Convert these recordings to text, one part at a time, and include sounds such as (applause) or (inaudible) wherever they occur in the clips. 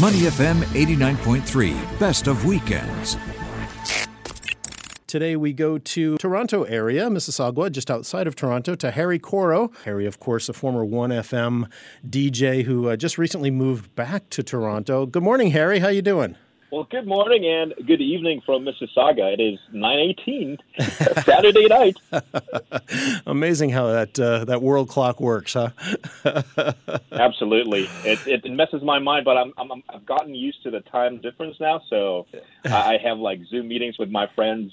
Money FM 89.3, best of weekends. Today we go to Toronto area, Mississauga, just outside of Toronto, to Harry Coro. Harry, of course, a former 1FM DJ who uh, just recently moved back to Toronto. Good morning, Harry. How you doing? Well, good morning and good evening from Mississauga. It is 9:18 (laughs) Saturday night. (laughs) Amazing how that uh, that world clock works, huh? (laughs) Absolutely, it, it messes my mind, but I'm, I'm I've gotten used to the time difference now. So I have like Zoom meetings with my friends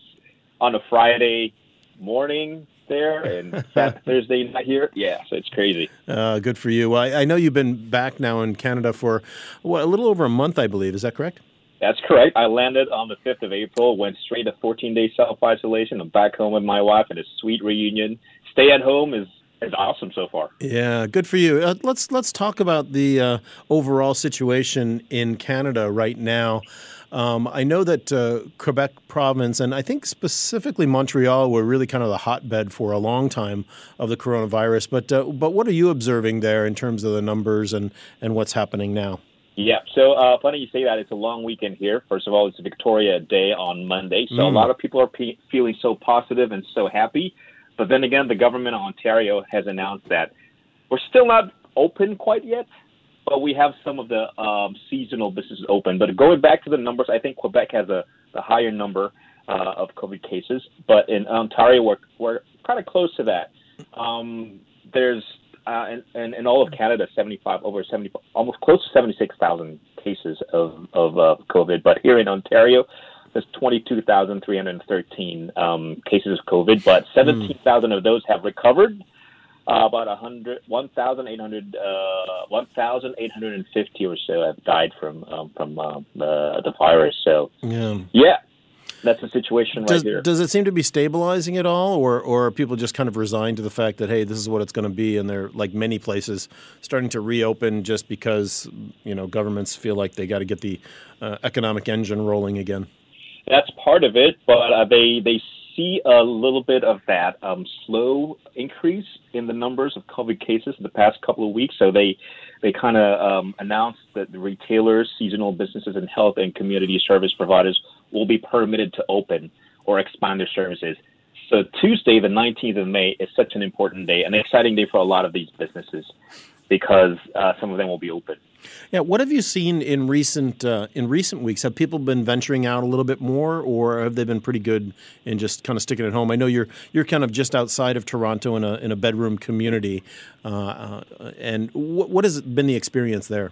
on a Friday morning there and Thursday night here. Yeah, so it's crazy. Uh, good for you. Well, I, I know you've been back now in Canada for what, a little over a month, I believe. Is that correct? That's correct. I landed on the 5th of April, went straight to 14 day self isolation. I'm back home with my wife at a sweet reunion. Stay at home is is awesome so far. Yeah, good for you. Uh, let's let's talk about the uh, overall situation in Canada right now. Um, I know that uh, Quebec province and I think specifically Montreal were really kind of the hotbed for a long time of the coronavirus. But uh, but what are you observing there in terms of the numbers and and what's happening now? Yeah, so uh, funny you say that. It's a long weekend here. First of all, it's Victoria Day on Monday, so mm. a lot of people are pe- feeling so positive and so happy. But then again, the government of Ontario has announced that we're still not open quite yet, but we have some of the um, seasonal businesses open. But going back to the numbers, I think Quebec has a the higher number uh, of COVID cases, but in Ontario we're we're kind of close to that. Um, there's uh, in, in, in all of Canada, 75 over 70, almost close to 76,000 cases of of uh, COVID. But here in Ontario, there's 22,313 um, cases of COVID, but 17,000 mm. of those have recovered. Uh, about 100, 1,800, uh, 1,850 or so have died from um, from uh, the the virus. So yeah, yeah, that's the situation does, right here. Does it seem to be stabilizing at all, or or are people just kind of resigned to the fact that hey, this is what it's going to be, and they're like many places starting to reopen just because you know governments feel like they got to get the uh, economic engine rolling again. That's part of it, but uh, they they see a little bit of that um, slow increase in the numbers of COVID cases in the past couple of weeks. So they they kind of um, announced that the retailers, seasonal businesses, and health and community service providers will be permitted to open or expand their services. So Tuesday, the 19th of May, is such an important day, an exciting day for a lot of these businesses because uh, some of them will be open. Yeah, what have you seen in recent uh, in recent weeks? Have people been venturing out a little bit more, or have they been pretty good in just kind of sticking at home? I know you're you're kind of just outside of Toronto in a in a bedroom community, uh, uh and what, what has been the experience there?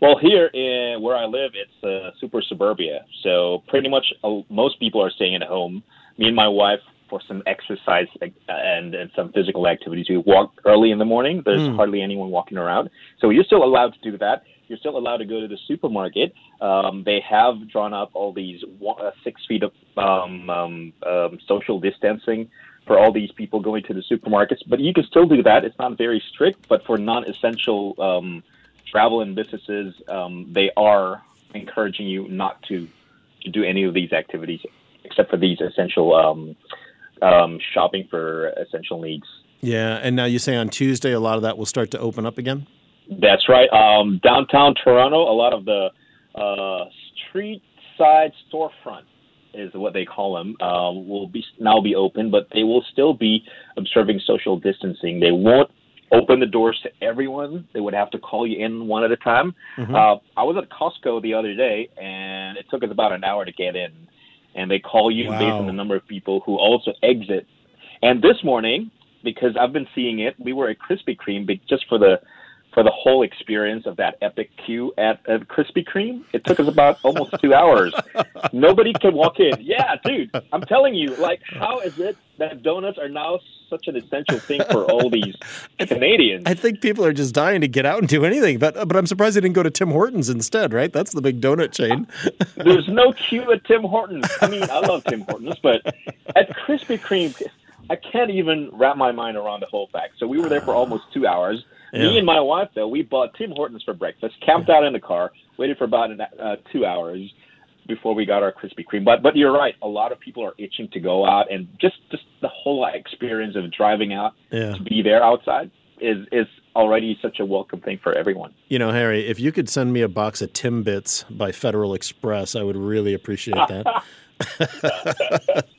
Well, here in where I live, it's uh, super suburbia. So pretty much uh, most people are staying at home. Me and my wife, for some exercise and, and some physical activities, we walk early in the morning. There's mm. hardly anyone walking around. So you're still allowed to do that. You're still allowed to go to the supermarket. Um, they have drawn up all these one, uh, six feet of um, um, um, social distancing for all these people going to the supermarkets. But you can still do that. It's not very strict, but for non-essential um, travel and businesses, um, they are encouraging you not to, to do any of these activities except for these essential um, um, shopping for essential needs. Yeah, and now you say on Tuesday a lot of that will start to open up again. That's right. Um, downtown Toronto, a lot of the uh, street side storefront is what they call them uh, will be now be open, but they will still be observing social distancing. They won't open the doors to everyone. They would have to call you in one at a time. Mm-hmm. Uh, I was at Costco the other day, and it took us about an hour to get in. And they call you wow. based on the number of people who also exit. And this morning, because I've been seeing it, we were at Krispy Kreme, but just for the for the whole experience of that epic queue at, at Krispy Kreme. It took us about almost two hours. (laughs) Nobody could walk in. Yeah, dude, I'm telling you, like, how is it that donuts are now such an essential thing for all these (laughs) Canadians? I think people are just dying to get out and do anything. But but I'm surprised they didn't go to Tim Hortons instead, right? That's the big donut chain. There's no (laughs) queue at Tim Hortons. I mean, I love Tim Hortons, but at Krispy Kreme, I can't even wrap my mind around the whole fact. So we were there for almost two hours yeah. Me and my wife, though, we bought Tim Hortons for breakfast, camped out in the car, waited for about uh, two hours before we got our Krispy Kreme. But but you're right, a lot of people are itching to go out and just just the whole experience of driving out yeah. to be there outside. is is already such a welcome thing for everyone. You know, Harry, if you could send me a box of Timbits by Federal Express, I would really appreciate that.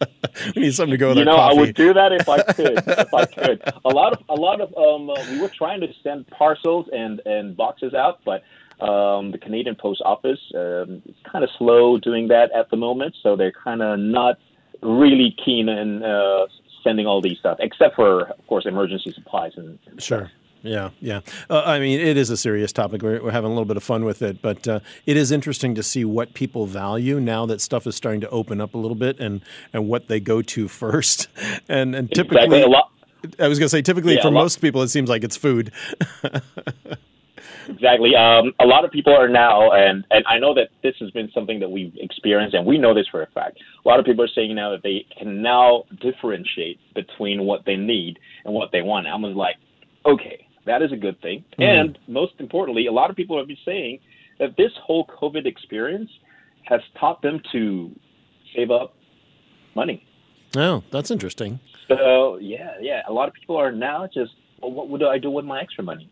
(laughs) we need something to go with you know, coffee. I would do that if I (laughs) could. if I could, a lot of a lot of um, uh, we were trying to send parcels and and boxes out, but um, the Canadian Post Office um, is kind of slow doing that at the moment, so they're kind of not really keen in uh, sending all these stuff, except for, of course, emergency supplies and, and sure. Yeah, yeah. Uh, I mean, it is a serious topic. We're, we're, having a little bit of fun with it, but uh, it is interesting to see what people value now that stuff is starting to open up a little bit, and and what they go to (laughs) first. And and typically, exactly. a lot. I was going to say, typically yeah, for most people, it seems like it's food. exactly. Um, a lot of people are now, and and I know that this has been something that we've experienced, and we know this for a fact. A lot of people are saying now that they can now differentiate between what they need and what they want. I'm like, okay, that is a good thing. Mm. And most importantly, a lot of people have been saying that this whole COVID experience has taught them to save up money. Oh, that's interesting. So yeah, yeah, a lot of people are now just, well, what would I do with my extra money?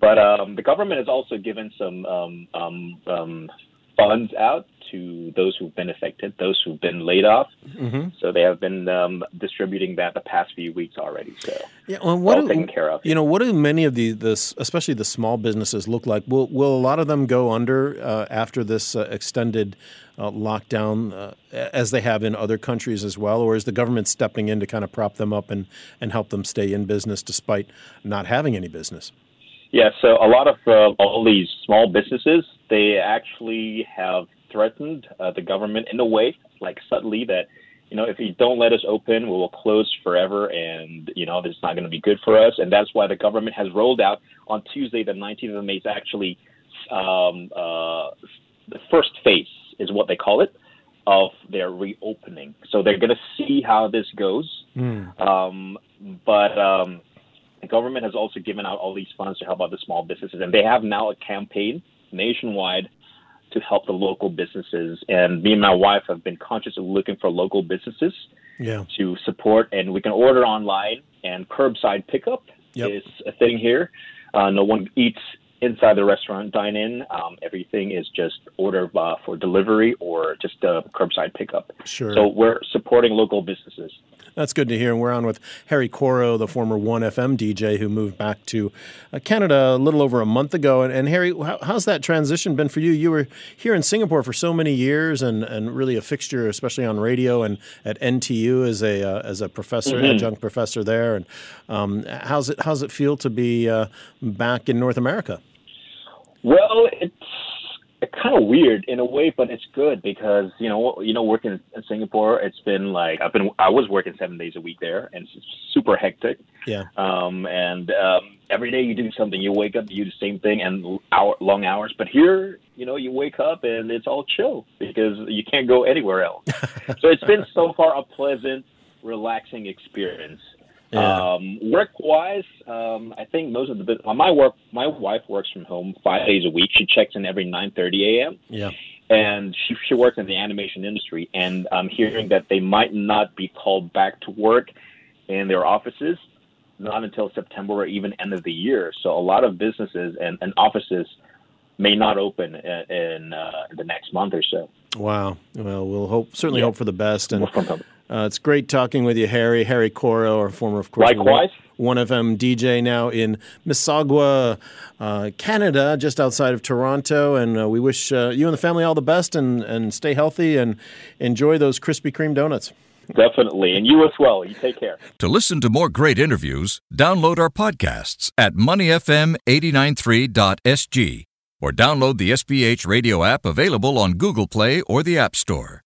But um, the government has also given some um, um, um funds out to those who've been affected, those who've been laid off. Mm-hmm. So they have been um, distributing that the past few weeks already. So yeah, well, what do, taken care of. You know, what do many of the this, especially the small businesses, look like? Will will a lot of them go under uh, after this uh, extended uh, lockdown, uh, as they have in other countries as well, or is the government stepping in to kind of prop them up and and help them stay in business despite not having any business? Yeah, so a lot of uh, all these small businesses, they actually have threatened uh, the government in a way, like subtly, that you know if you don't let us open, we will close forever, and you know this is not going to be good for us. And that's why the government has rolled out on Tuesday, the 19th of May, is actually um, uh, the first phase, is what they call it, of their reopening. So they're going to see how this goes. Mm. Um, but um, the government has also given out all these funds to help out the small businesses, and they have now a campaign nationwide to help the local businesses. And me and my wife have been consciously looking for local businesses yeah. to support, and we can order online. And curbside pickup yep. is a thing here. Uh, no one eats inside the restaurant, dine in. Um, everything is just order uh, for delivery or just uh, curbside pickup. Sure. So we're supporting local businesses. That's good to hear. And we're on with Harry Coro, the former 1FM DJ who moved back to uh, Canada a little over a month ago. And, and Harry, how, how's that transition been for you? You were here in Singapore for so many years and, and really a fixture, especially on radio and at NTU as a uh, as a professor, mm-hmm. adjunct professor there. And um, how's it how's it feel to be uh, back in North America? Well, it's kind of weird in a way, but it's good because you know, you know, working in Singapore, it's been like I've been I was working seven days a week there, and it's super hectic. Yeah. Um, and um, every day you do something. You wake up, you do the same thing, and hour long hours. But here, you know, you wake up and it's all chill because you can't go anywhere else. (laughs) so it's been so far a pleasant, relaxing experience. Yeah. Um, work wise, um, I think most of the my work my wife works from home five days a week. She checks in every nine thirty a.m. Yeah. And she she works in the animation industry, and I'm hearing that they might not be called back to work in their offices not until September or even end of the year. So a lot of businesses and, and offices may not open in, in uh, the next month or so. Wow. Well, we'll hope certainly yeah. hope for the best. And uh, it's great talking with you, Harry. Harry Coro, our former, of course, Likewise. 1FM DJ now in Mississauga, uh, Canada, just outside of Toronto. And uh, we wish uh, you and the family all the best and, and stay healthy and enjoy those Krispy Kreme donuts. Definitely. And you as well. You take care. To listen to more great interviews, download our podcasts at moneyfm893.sg or download the SPH radio app available on Google Play or the App Store.